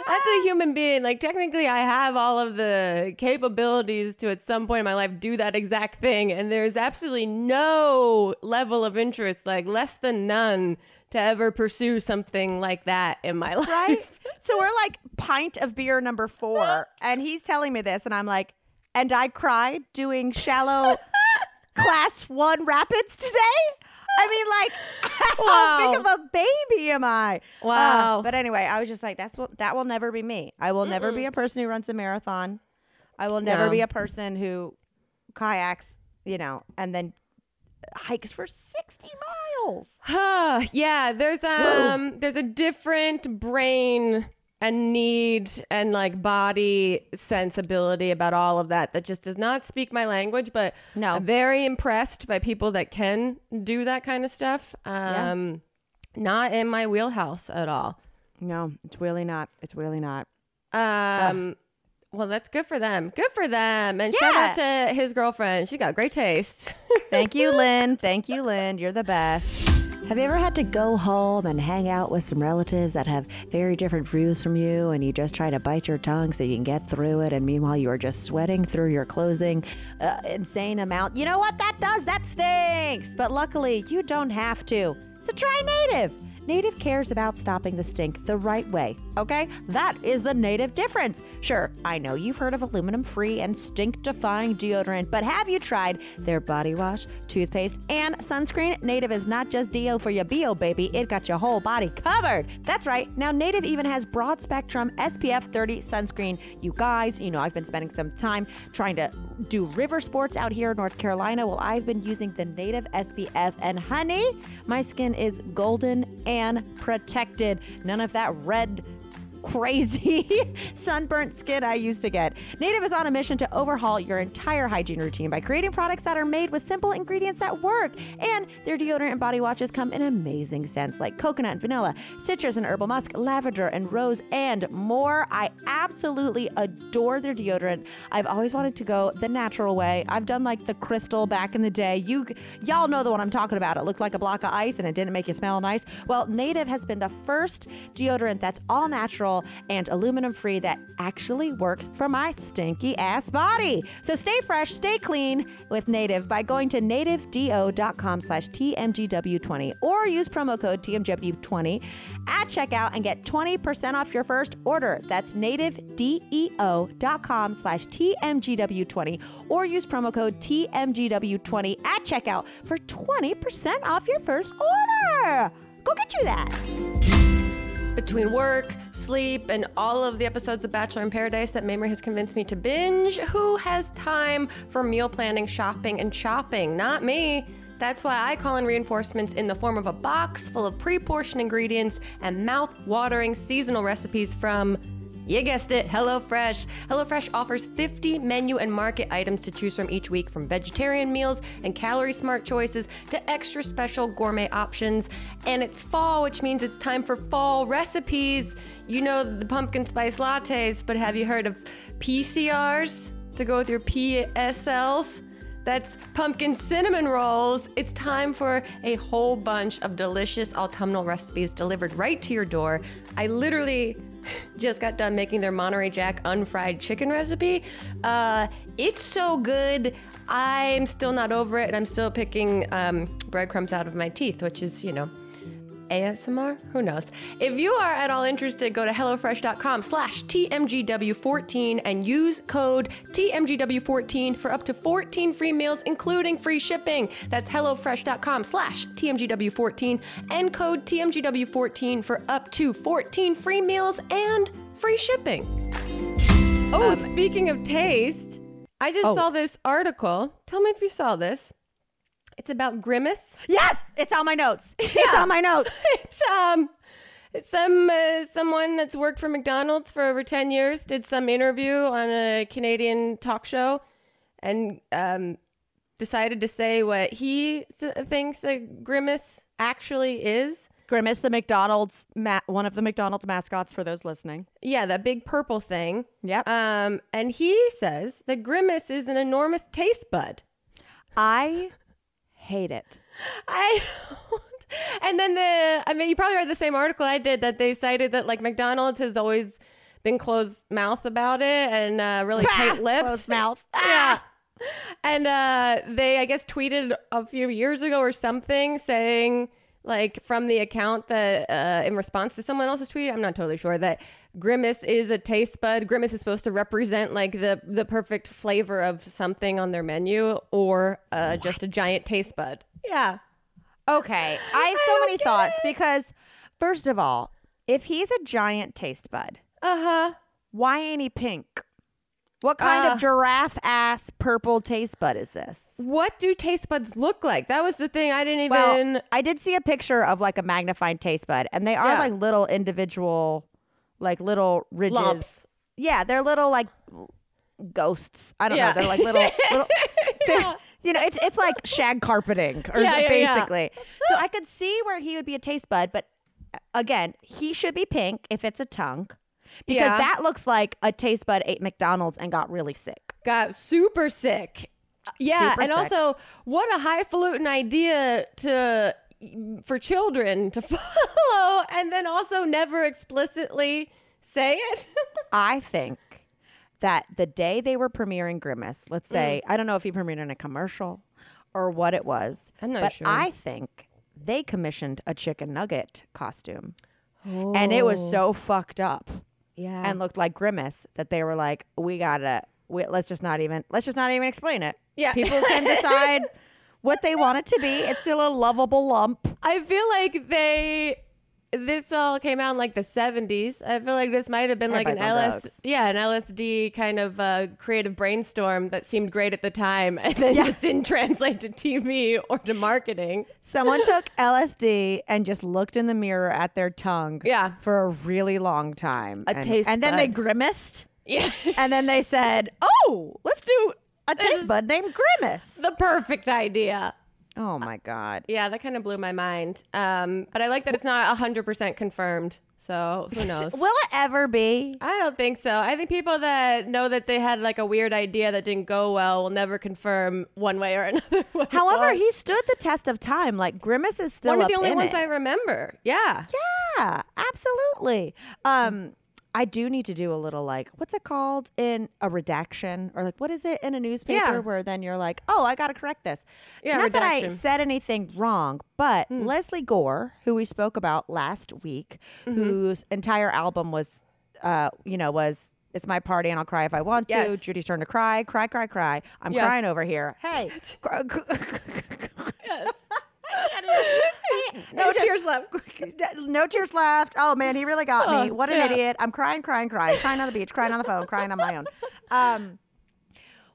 A: That's a human being. Like technically, I have all of the capabilities to at some point in my life do that exact thing, and there's absolutely no level of interest, like less than none, to ever pursue something like that in my life.
B: Right? so we're like pint of beer number four, and he's telling me this, and I'm like, and I cried doing shallow class one rapids today. I mean, like, how big of a baby am I? Uh,
A: Wow.
B: but anyway, I was just like, that's what that will never be me. I will never be a person who runs a marathon. I will never
A: No.
B: be a person who kayaks, you know, and then hikes for 60 miles. Huh.
A: yeah, there's um there's a different brain and need and like body sensibility about all of that that just does not speak my language, but
B: No.
A: I'm very impressed by people that can do that kind of stuff. Um not in my wheelhouse at all.
B: No, it's really not. It's really not.
A: Um well, that's good for them. Good for them. And shout out to his girlfriend. She got great taste.
B: Thank you, Lynn. Thank you, Lynn. You're the best.
C: Have you ever had to go home and hang out with some relatives that have very different views from you and you just try to bite your tongue so you can get through it and meanwhile you are just sweating through your closing uh, insane amount?
B: You know what that does? That stinks. But luckily, you don't have to. So try Native. Native cares about stopping the stink the right way, okay? That is the Native difference. Sure, I know you've heard of aluminum free and stink defying deodorant, but have you tried their body wash, toothpaste, and sunscreen? Native is not just Dio for your BO, baby, it got your whole body covered. That's right, now Native even has broad spectrum SPF 30 sunscreen. You guys, you know, I've been spending some time trying to do river sports out here in North Carolina. Well, I've been using the Native SPF, and honey, my skin is golden and protected. None of that red crazy sunburnt skin I used to get. Native is on a mission to overhaul your entire hygiene routine by creating products that are made with simple ingredients that work. And their deodorant and body washes come in amazing scents like coconut and vanilla, citrus and herbal musk, lavender and rose, and more. I absolutely adore their deodorant. I've always wanted to go the natural way. I've done like the crystal back in the day. You y'all know the one I'm talking about. It looked like a block of ice and it didn't make you smell nice. Well, Native has been the first deodorant that's all natural and aluminum free that actually works for my stinky ass body. So stay fresh, stay clean with Native by going to nativedeo.com slash TMGW20 or use promo code TMGW20 at checkout and get 20% off your first order. That's nativedeo.com slash TMGW20 or use promo code TMGW20 at checkout for 20% off your first order. Go get you that.
A: Between work, sleep, and all of the episodes of Bachelor in Paradise that Mamrie has convinced me to binge, who has time for meal planning, shopping, and chopping? Not me. That's why I call in reinforcements in the form of a box full of pre portioned ingredients and mouth watering seasonal recipes from you guessed it, HelloFresh. HelloFresh offers 50 menu and market items to choose from each week, from vegetarian meals and calorie smart choices to extra special gourmet options. And it's fall, which means it's time for fall recipes. You know the pumpkin spice lattes, but have you heard of PCRs to go with your PSLs? That's pumpkin cinnamon rolls. It's time for a whole bunch of delicious autumnal recipes delivered right to your door. I literally just got done making their Monterey Jack unfried chicken recipe. Uh, it's so good. I'm still not over it, and I'm still picking um, breadcrumbs out of my teeth, which is, you know, ASMR? Who knows? If you are at all interested, go to HelloFresh.com slash TMGW14 and use code TMGW14 for up to 14 free meals, including free shipping. That's HelloFresh.com slash TMGW14 and code TMGW14 for up to 14 free meals and free shipping. Oh, um, speaking of taste, I just
B: Oh.
A: saw this article. Tell me if you saw this. It's about Grimace.
B: Yes, it's on my notes. It's on my notes.
A: it's um some uh, someone that's worked for McDonald's for over 10 years did some interview on a Canadian talk show and um decided to say what he s- thinks a grimace actually is.
B: Grimace, the McDonald's, ma- one of the McDonald's mascots for those listening.
A: Yeah, that big purple thing.
B: Yep.
A: Um and he says that grimace is an enormous taste bud.
B: I hate it.
A: I don't. And then the, I mean, you probably read the same article I did that they cited that like McDonald's has always been closed mouth about it and uh, really tight lipped.
B: Closed mouth.
A: Yeah. And uh, they, I guess, tweeted a few years ago or something saying, like, from the account that uh, in response to someone else's tweet, I'm not totally sure, that Grimace is a taste bud. Grimace is supposed to represent like the the perfect flavor of something on their menu, or uh, just a giant taste bud. Yeah.
B: Okay, I have so many thoughts because, first of all, if he's a giant taste bud,
A: Uh huh.
B: why ain't he pink? What kind
A: Uh.
B: of giraffe ass purple taste bud is this?
A: What do taste buds look like? That was the thing I didn't
B: Well,
A: even.
B: I did see a picture of like a magnified taste bud, and they are
A: Yeah.
B: like little individual, like little ridges.
A: Lumps.
B: Yeah, they're little like ghosts. I don't
A: Yeah.
B: know. They're like little, little.
A: Yeah.
B: You know, it's it's like shag carpeting, or
A: Yeah,
B: so-
A: yeah, yeah.
B: basically. So I could see where he would be a taste bud, but uh, again, he should be pink if it's a tongue, because that looks like a taste bud ate McDonald's and got really sick.
A: got super sick. Yeah,
B: Super
A: and
B: sick.
A: also what a highfalutin idea to for children to follow, and then also never explicitly say it.
B: I think that the day they were premiering Grimace, let's
A: Mm.
B: say, I don't know if he premiered in a commercial or what it was,
A: I'm not
B: but
A: sure.
B: I think they commissioned a chicken nugget costume. And it was so fucked up
A: yeah,
B: and looked like Grimace that they were like, we gotta, we, let's just not even, let's just not even explain it.
A: Yeah.
B: People can decide what they want it to be. It's still a lovable lump.
A: I feel like they. This all came out in like the 70s. I feel like this might have been like an
B: Everybody's on
A: LS,
B: drugs.
A: yeah, an LSD kind of uh, creative brainstorm that seemed great at the time, and then
B: Yeah.
A: just didn't translate to TV or to marketing.
B: Someone took LSD and just looked in the mirror at their tongue
A: Yeah.
B: for a really long time.
A: A
B: and,
A: taste
B: And then they grimaced.
A: Yeah,
B: And then they said, oh, let's do a taste bud named Grimace.
A: the perfect idea.
B: Oh my God.
A: Yeah, that kind of blew my mind. Um, but I like that it's not 100% confirmed. So who knows?
B: Will it ever be?
A: I don't think so. I think people that know that they had like a weird idea that didn't go well will never confirm one way or another.
B: However, he stood the test of time. Like Grimace is still
A: one of the only ones
B: it.
A: I remember. Yeah.
B: Yeah, absolutely. Um, I do need to do a little like what's it called in a redaction or like what is it in a newspaper
A: Yeah.
B: where then you're like, oh, I got to correct this.
A: Yeah,
B: Not that I. Said anything wrong, but Lesley Gore, who we spoke about last week,
A: Mm-hmm.
B: whose entire album was, uh, you know, was. It's my party and I'll cry if I want to. Judy's turn to cry, cry, cry, cry. I'm
A: Yes.
B: crying over here. Hey, cr-
A: No
B: just-
A: tears left.
B: no tears left. Oh man, he really got me.
A: Oh,
B: What an
A: yeah.
B: idiot. I'm crying, crying, crying, crying on the beach, crying on the phone, crying on my own. Um,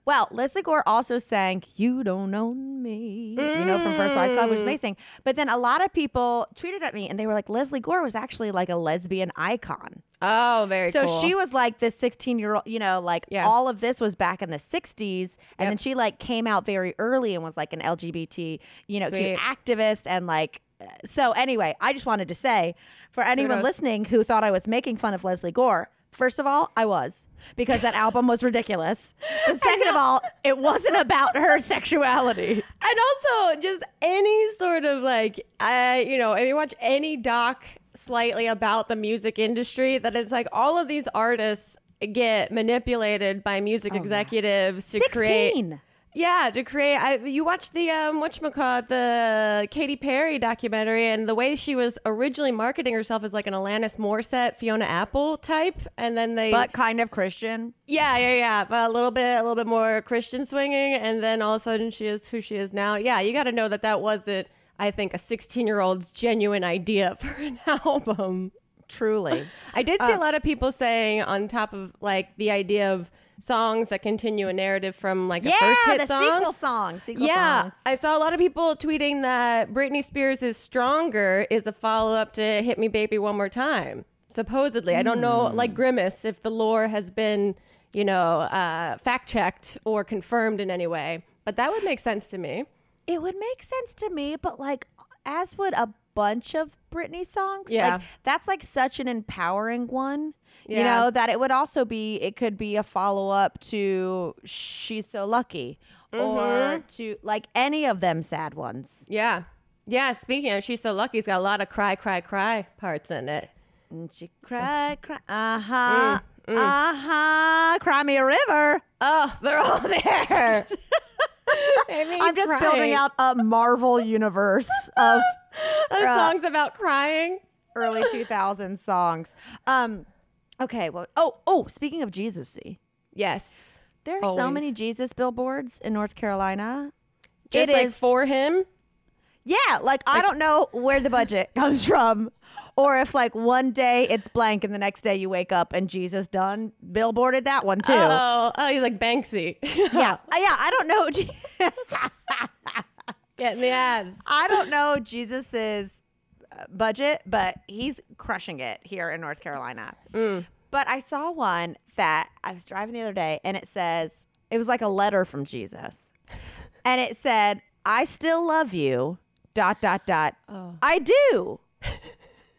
B: well, Lesley Gore also sang "You Don't Own Me," you know, from First Wives Club,
A: Mm.
B: which is amazing. But then a lot of people tweeted at me, and they were like, "Lesley Gore was actually like a lesbian icon."
A: Oh, very
B: So
A: cool.
B: she was like this 16 year old, you know, like
A: Yeah.
B: all of this was back in the 60s. And
A: Yep.
B: then she like came out very early and was like an LGBT, you know, activist. And like, uh, so anyway, I just wanted to say for anyone
A: Kudos.
B: listening who thought I was making fun of Lesley Gore, first of all, I was because that album was ridiculous. But second of all, it wasn't about her sexuality.
A: and also just any sort of like I you know if you watch any doc slightly about the music industry that it's like all of these artists get manipulated by music oh, executives to create
B: 16.
A: Yeah, to create. I, you watched the um, whatchamacallit, the Katy Perry documentary, and the way she was originally marketing herself as like an Alanis Morissette, Fiona Apple type, and then they,
B: But kind of Christian.
A: yeah, yeah, yeah, but a little bit, a little bit more Christian swinging, and then all of a sudden she is who she is now. Yeah, you got to know that that wasn't, I think, a 16 year old's genuine idea for an album.
B: Truly.
A: I did see a lot of people saying on top of like the idea of songs that continue a narrative from like a
B: yeah,
A: first hit
B: the
A: song.
B: sequel song. Sequel
A: Yeah,
B: songs.
A: I saw a lot of people tweeting that Britney Spears is stronger is a follow up to Hit Me Baby One More Time. Supposedly, I don't know, like
B: Hmm.
A: Grimace, if the lore has been, you know, uh, fact checked or confirmed in any way. But that would make sense to me.
B: It would make sense to me, but like, as would a bunch of Britney songs.
A: Yeah.
B: Like, that's like such an empowering one. You know, that it would also be, it could be a follow up to She's So Lucky or
A: Mm-hmm.
B: to like any of them sad ones.
A: Yeah. Yeah, speaking of She's So Lucky, it's got a lot of cry, cry, cry parts in it.
B: And she cry, cry, uh huh, uh huh, cry me a river.
A: Oh, they're all there.
B: I'm just
A: cry.
B: building out a Marvel universe of
A: Those songs about crying.
B: early 2000s songs. Um, okay, well, oh, oh, speaking of Jesus, see,
A: Yes.
B: there are so
A: Always.
B: many Jesus billboards in North Carolina.
A: Just
B: It
A: like
B: is-
A: for him.
B: Yeah, like I don't know where the budget comes from. Or if like one day it's blank and the next day you wake up and Jesus done billboarded that one too.
A: Oh, oh, he's like Banksy.
B: Yeah, Uh, yeah. I don't know.
A: Getting the ads.
B: I don't know Jesus's budget, but he's crushing it here in North Carolina. But I saw one that I was driving the other day, and it says it was like a letter from Jesus, and it said, "I still love you." Dot dot dot. I do.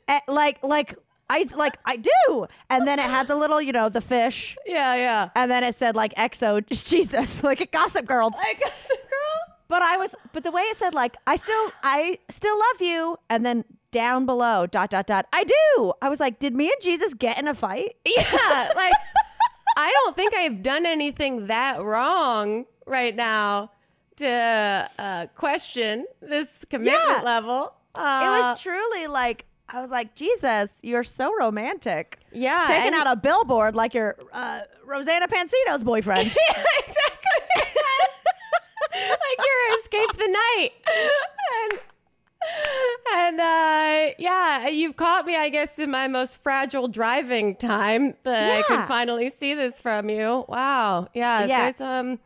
B: Eh, like like I like I do, and then it had the little you know the fish,
A: Yeah, yeah.
B: and then it said like "XO Jesus, like a Gossip Girl.
A: I.
B: But I was, but the way it said, like, I still, I still love you, and then down below, dot dot dot, I do. I was like, did me and Jesus get in a fight?
A: Yeah, like I don't think I've done anything that wrong right now to uh, question this commitment
B: Yeah.
A: level.
B: it
A: Uh,
B: was truly like, I was like, Jesus, you're so romantic.
A: yeah,
B: Taking out a billboard like you're uh, Rosanna Pansino's boyfriend.
A: yeah, exactly. You're escape the night. And and uh, yeah, you've caught me, I guess, in my most fragile driving time that I
B: Yeah.
A: can finally see this from you. Wow. Yeah.
B: Yeah.
A: There's um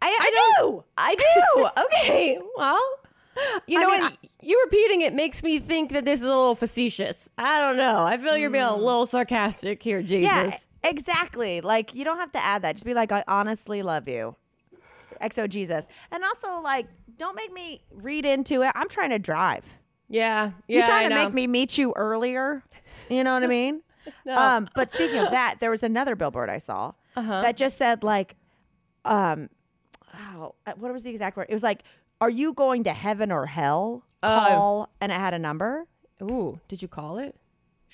A: I, I,
B: I
A: don't- I do. okay. Well, you
B: I
A: know
B: mean,
A: what? you repeating it makes me think that this is a little facetious. I don't know. I feel you're being a little sarcastic here, Jesus.
B: Mm. yeah, exactly. Like, you don't have to add that. Just be like, I honestly love you. XO Jesus. And also, like, don't make me read into it. I'm trying to drive.
A: Yeah. Yeah.
B: You're trying
A: I
B: to
A: know.
B: make me meet you earlier. You know what I mean?
A: No.
B: Um, but speaking of that, there was another billboard I saw
A: Uh-huh.
B: that just said like, um, oh, uh, what was the exact word? It was like, "Are you going to heaven or hell?"
A: Oh.
B: Call, and it had a number.
A: Ooh, did you call it?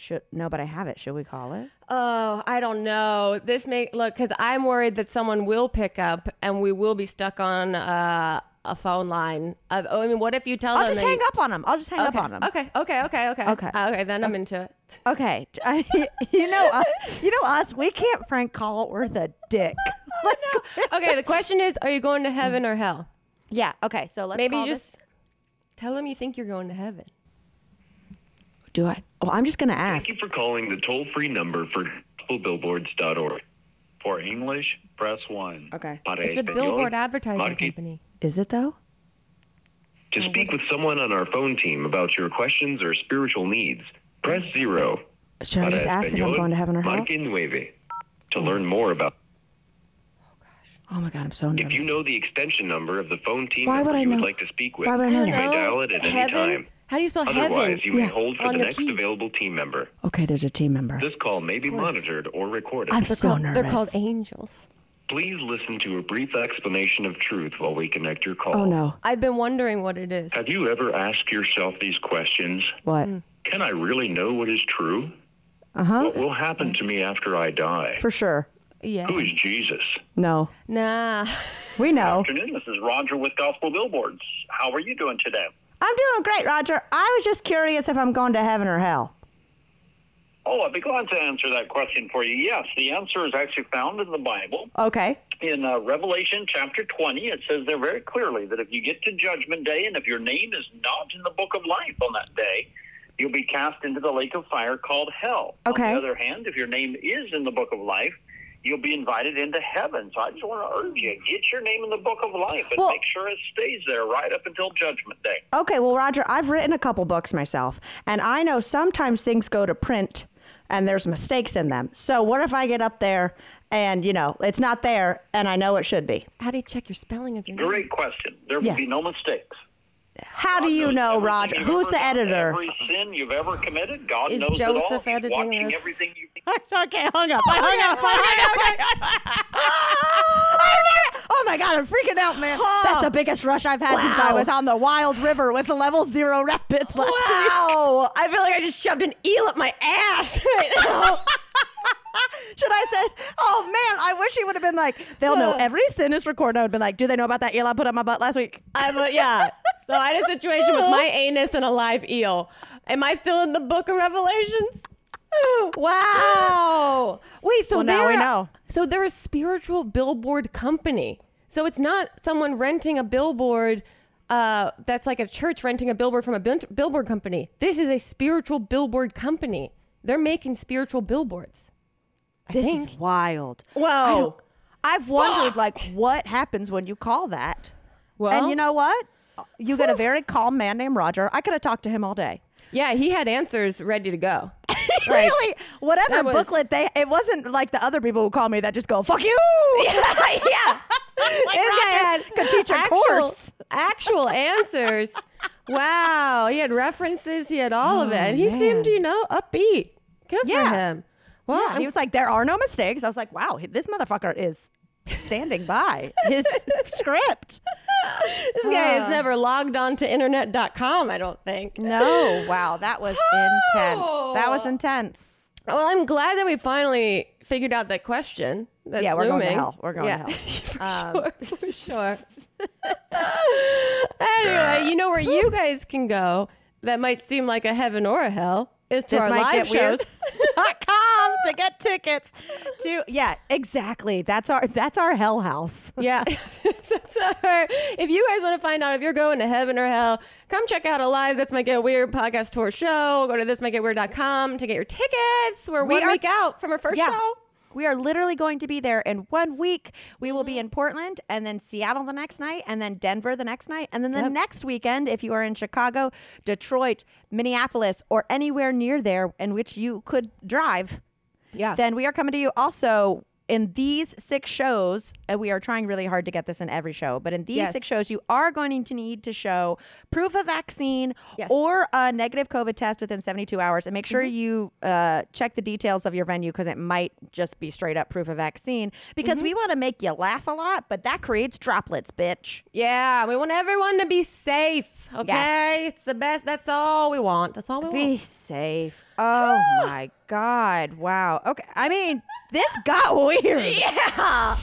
B: Should no, but I have it. Should we call it?
A: Oh, I don't know. This may look because I'm worried that someone will pick up and we will be stuck on uh, a phone line. Uh, oh, I mean, what if you tell them?
B: I'll
A: them?
B: just hang
A: you-
B: up on them. I'll just hang
A: Okay.
B: up on them.
A: Okay, okay, okay, okay,
B: Okay.
A: Uh, okay. Then I'm into it.
B: Okay, you know, uh, you know us. We can't prank call worth a dick.
A: Okay, the question is: Are you going to heaven or hell?
B: yeah. Okay. So let's
A: Maybe
B: call
A: you
B: this-
A: just tell them you think you're going to heaven.
B: Do I. Oh, I'm just gonna ask.
D: Thank you for calling the toll free number for gospelbillboards.org. For English, press 1.
B: Okay.
D: Para
A: It's a
D: español,
A: billboard advertising
D: marque-
A: company.
B: Is it though?
D: To speak with someone on our phone team about your questions or spiritual needs, press 0.
B: Should I
D: Para
B: just ask if I'm
D: español,
B: going to heaven or hell?
D: marque nueve. To oh. learn more about
B: Oh my god, I'm so nervous.
D: if you know the extension number of the phone team
B: Why
D: member
B: would I
D: you would
B: know-
D: like to speak with,
B: why would I know
D: you
B: that?
D: may dial it at any
A: heaven?
D: time.
A: How do you spell
D: Otherwise,
A: heaven?
D: you
B: Yeah.
D: may hold for
A: On
D: the
A: the
D: next
A: keys.
D: available team member.
B: Okay, there's a team member.
D: This call may be monitored or recorded.
B: I'm
A: They're
B: so
A: called,
B: nervous.
A: They're called angels.
D: Please listen to a brief explanation of truth while we connect your call.
B: oh no.
A: I've been wondering what it is.
D: Have you ever asked yourself these questions?
B: What?
D: Can I really know what is true?
B: Uh huh.
D: What will happen to me after I die?
B: For sure.
A: Yeah.
D: Who is Jesus?
B: No.
A: Nah.
B: We know.
E: afternoon. This is Roger with Gospel Billboards. How are you doing today?
B: I'm doing great, Roger. I was just curious if I'm going to heaven or hell.
E: Oh, I'd be glad to answer that question for you. Yes, the answer is actually found in the Bible.
B: Okay.
E: In uh, Revelation chapter 20, it says there very clearly that if you get to Judgment Day and if your name is not in the book of life on that day, you'll be cast into the lake of fire called hell.
B: Okay.
E: On the other hand, if your name is in the book of life, you'll be invited into heaven. So I just want to urge you, get your name in the book of life and
B: Well-
E: make sure it stays there right up until Judgment Day.
B: Okay, well, Roger, I've written a couple books myself, and I know sometimes things go to print and there's mistakes in them. So, what if I get up there and, you know, it's not there and I know it should be?
A: How do you check your spelling of your name?
E: Great question. There will
B: Yeah.
E: be no mistakes.
B: How do you know, Roger? Who's the editor?
E: Every sin you've ever committed, God
A: Is
E: knows it all.
A: Joseph
E: He's
A: editing
E: watching
A: this?
E: everything you
B: okay, hung up. I hung up. I hung up. Oh my God, I'm freaking out, man. That's the biggest rush I've had since I was on the Wild River with the level zero rapids last week.
A: Wow. I feel like I just shoved an eel up my ass right now.
B: Should I say, oh man, I wish he would have been like, they'll know every sin is recorded. I would have been like, do they know about that eel I put on my butt last week?
A: I'm a, yeah. So I had a situation with my anus and a live eel. Am I still in the book of Revelations? Wow. Wait, so
B: Well, now we know.
A: So they're a spiritual billboard company. So it's not someone renting a billboard uh, that's like a church renting a billboard from a billboard company. This is a spiritual billboard company. They're making spiritual billboards. I
B: This
A: think.
B: is wild.
A: Whoa.
B: I've wondered, like, what happens when you call that?
A: Well,
B: and you know what? You get a very calm man named Roger. I could have talked to him all day.
A: Yeah, he had answers ready to go.
B: really? Whatever
A: That was-
B: booklet they, it wasn't like the other people who call me that just go, fuck you.
A: yeah. this guy
B: Roger
A: had
B: could teach a
A: actual,
B: course.
A: actual answers. Wow. He had references. He had all of it. And he oh, seemed, you know, upbeat. Good
B: Yeah.
A: for him. Well,
B: Yeah,
A: I'm-
B: he was like, there are no mistakes. I was like, wow, this motherfucker is standing by his script.
A: this guy has never logged on to internet.com, I don't think.
B: No, wow, that was intense. That was intense.
A: Well, I'm glad that we finally figured out that question. That's
B: Yeah, we're going to
A: looming.
B: hell. We're going
A: yeah.
B: to hell. Um,
A: for sure, for sure. anyway, you know where you guys can go that might seem like a heaven or a hell is to
B: this
A: our live shows.
B: com to get tickets to yeah exactly that's our that's our hell house
A: Yeah. That's our- if you guys want to find out if you're going to heaven or hell, come check out a live This Might Get Weird podcast tour show. Go to thismightgetweird.com to get your tickets. We're
B: We
A: one
B: are-
A: week out from our first
B: yeah
A: show.
B: We are literally going to be there in one week we will be mm-hmm. in portland and then seattle the next night and then denver the next night and then the
A: Yep.
B: next weekend if you are in chicago detroit minneapolis or anywhere near there in which you could drive
A: Yeah.
B: then we are coming to you also in these six shows and we are trying really hard to get this in every show but in these
A: Yes.
B: six shows you are going to need to show proof of vaccine
A: Yes.
B: or a negative covid test within 72 hours and make sure
A: Mm-hmm.
B: you uh, check the details of your venue because it might just be straight up proof of vaccine because
A: Mm-hmm.
B: we want to make you laugh a lot but that creates droplets bitch
A: yeah. We want everyone to be safe. Okay. It's the best. That's all we want. That's all we
B: be
A: want.
B: Be safe oh my god. Wow. Okay i mean this got weird.
A: Yeah.